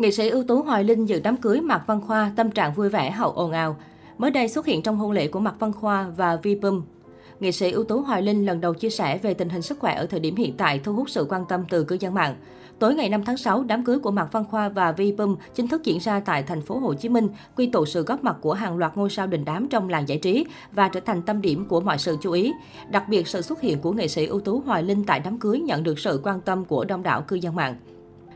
Nghệ sĩ ưu tú Hoài Linh dự đám cưới Mạc Văn Khoa, tâm trạng vui vẻ hậu ồn ào. Mới đây xuất hiện trong hôn lễ của Mạc Văn Khoa và Vipum. Nghệ sĩ ưu tú Hoài Linh lần đầu chia sẻ về tình hình sức khỏe ở thời điểm hiện tại thu hút sự quan tâm từ cư dân mạng. Tối ngày 5 tháng 6, đám cưới của Mạc Văn Khoa và Vi Bum chính thức diễn ra tại thành phố Hồ Chí Minh, quy tụ sự góp mặt của hàng loạt ngôi sao đình đám trong làng giải trí và trở thành tâm điểm của mọi sự chú ý. Đặc biệt, sự xuất hiện của nghệ sĩ ưu tú Hoài Linh tại đám cưới nhận được sự quan tâm của đông đảo cư dân mạng.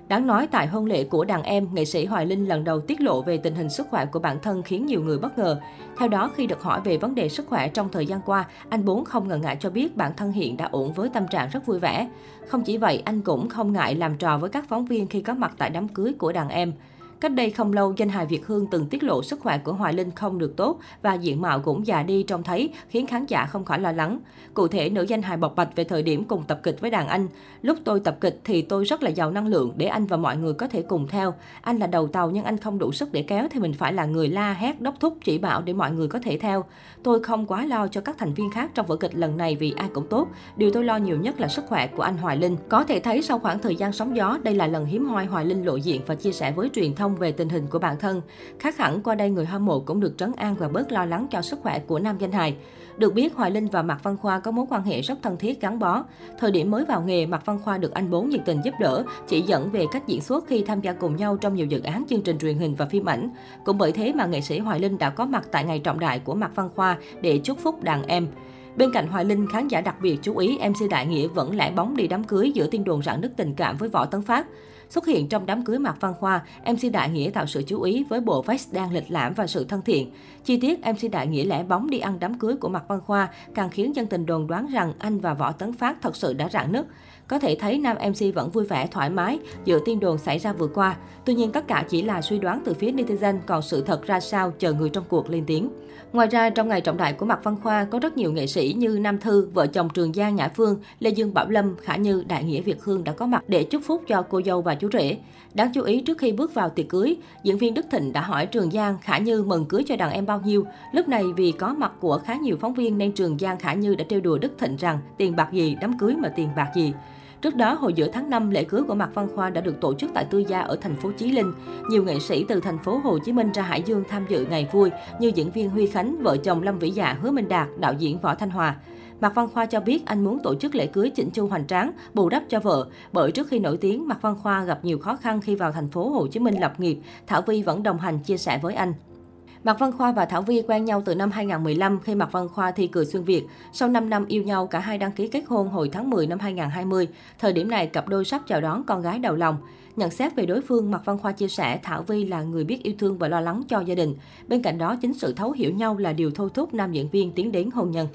Đáng nói tại hôn lễ của đàn em, nghệ sĩ Hoài Linh lần đầu tiết lộ về tình hình sức khỏe của bản thân khiến nhiều người bất ngờ. Theo đó, khi được hỏi về vấn đề sức khỏe trong thời gian qua, anh Bốn không ngần ngại cho biết bản thân hiện đã ổn với tâm trạng rất vui vẻ. Không chỉ vậy, anh cũng không ngại làm trò với các phóng viên khi có mặt tại đám cưới của đàn em. Cách đây không lâu, danh hài Việt Hương từng tiết lộ sức khỏe của Hoài Linh không được tốt và diện mạo cũng già đi trông thấy, khiến khán giả không khỏi lo lắng. Cụ thể, nữ danh hài bộc bạch về thời điểm cùng tập kịch với đàn anh. Lúc tôi tập kịch thì tôi rất là giàu năng lượng để anh và mọi người có thể cùng theo. Anh là đầu tàu nhưng anh không đủ sức để kéo thì mình phải là người la hét đốc thúc chỉ bảo để mọi người có thể theo. Tôi không quá lo cho các thành viên khác trong vở kịch lần này vì ai cũng tốt. Điều tôi lo nhiều nhất là sức khỏe của anh Hoài Linh. Có thể thấy sau khoảng thời gian sóng gió, đây là lần hiếm hoi Hoài Linh lộ diện và chia sẻ với truyền thông về tình hình của bản thân. Khác hẳn qua đây người hâm mộ cũng được trấn an và bớt lo lắng cho sức khỏe của nam danh hài. Được biết, Hoài Linh và Mạc Văn Khoa có mối quan hệ rất thân thiết gắn bó. Thời điểm mới vào nghề, Mạc Văn Khoa được anh Bốn nhiệt tình giúp đỡ, chỉ dẫn về cách diễn xuất khi tham gia cùng nhau trong nhiều dự án chương trình truyền hình và phim ảnh. Cũng bởi thế mà nghệ sĩ Hoài Linh đã có mặt tại ngày trọng đại của Mạc Văn Khoa để chúc phúc đàn em. Bên cạnh Hoài Linh, khán giả đặc biệt chú ý MC Đại Nghĩa vẫn lẻ bóng đi đám cưới giữa tin đồn rạn nứt tình cảm với Võ Tấn Phát. Xuất hiện trong đám cưới Mạc Văn Khoa, MC Đại Nghĩa tạo sự chú ý với bộ vest đang lịch lãm và sự thân thiện. Chi tiết MC Đại Nghĩa lẻ bóng đi ăn đám cưới của Mạc Văn Khoa càng khiến dân tình đồn đoán rằng anh và Võ Tấn Phát thật sự đã rạn nứt. Có thể thấy nam MC vẫn vui vẻ, thoải mái dựa tin đồn xảy ra vừa qua. Tuy nhiên tất cả chỉ là suy đoán từ phía netizen, còn sự thật ra sao chờ người trong cuộc lên tiếng. Ngoài ra, trong ngày trọng đại của Mạc Văn Khoa, có rất nhiều nghệ sĩ như Nam Thư, vợ chồng Trường Giang Nhã Phương, Lê Dương Bảo Lâm, Khả Như, Đại Nghĩa Việt Hương đã có mặt để chúc phúc cho cô dâu và và chú rể. Đáng chú ý, trước khi bước vào tiệc cưới, diễn viên Đức Thịnh đã hỏi Trường Giang, Khả Như mừng cưới cho đàn em bao nhiêu. Lúc này vì có mặt của khá nhiều phóng viên nên Trường Giang Khả Như đã trêu đùa Đức Thịnh rằng tiền bạc gì, đám cưới mà tiền bạc gì. Trước đó, hồi giữa tháng 5, lễ cưới của Mạc Văn Khoa đã được tổ chức tại Tư Gia ở thành phố Chí Linh. Nhiều nghệ sĩ từ thành phố Hồ Chí Minh ra Hải Dương tham dự ngày vui như diễn viên Huy Khánh, vợ chồng Lâm Vĩ Dạ, Hứa Minh Đạt, đạo diễn Võ Thanh Hòa. Mạc Văn Khoa cho biết anh muốn tổ chức lễ cưới chỉnh chu hoành tráng, bù đắp cho vợ. Bởi trước khi nổi tiếng, Mạc Văn Khoa gặp nhiều khó khăn khi vào thành phố Hồ Chí Minh lập nghiệp. Thảo Vi vẫn đồng hành chia sẻ với anh. Mạc Văn Khoa và Thảo Vi quen nhau từ năm 2015 khi Mạc Văn Khoa thi cười xuyên Việt. Sau 5 năm yêu nhau, cả hai đăng ký kết hôn hồi tháng 10 năm 2020. Thời điểm này, cặp đôi sắp chào đón con gái đầu lòng. Nhận xét về đối phương, Mạc Văn Khoa chia sẻ Thảo Vi là người biết yêu thương và lo lắng cho gia đình. Bên cạnh đó, chính sự thấu hiểu nhau là điều thôi thúc nam diễn viên tiến đến hôn nhân.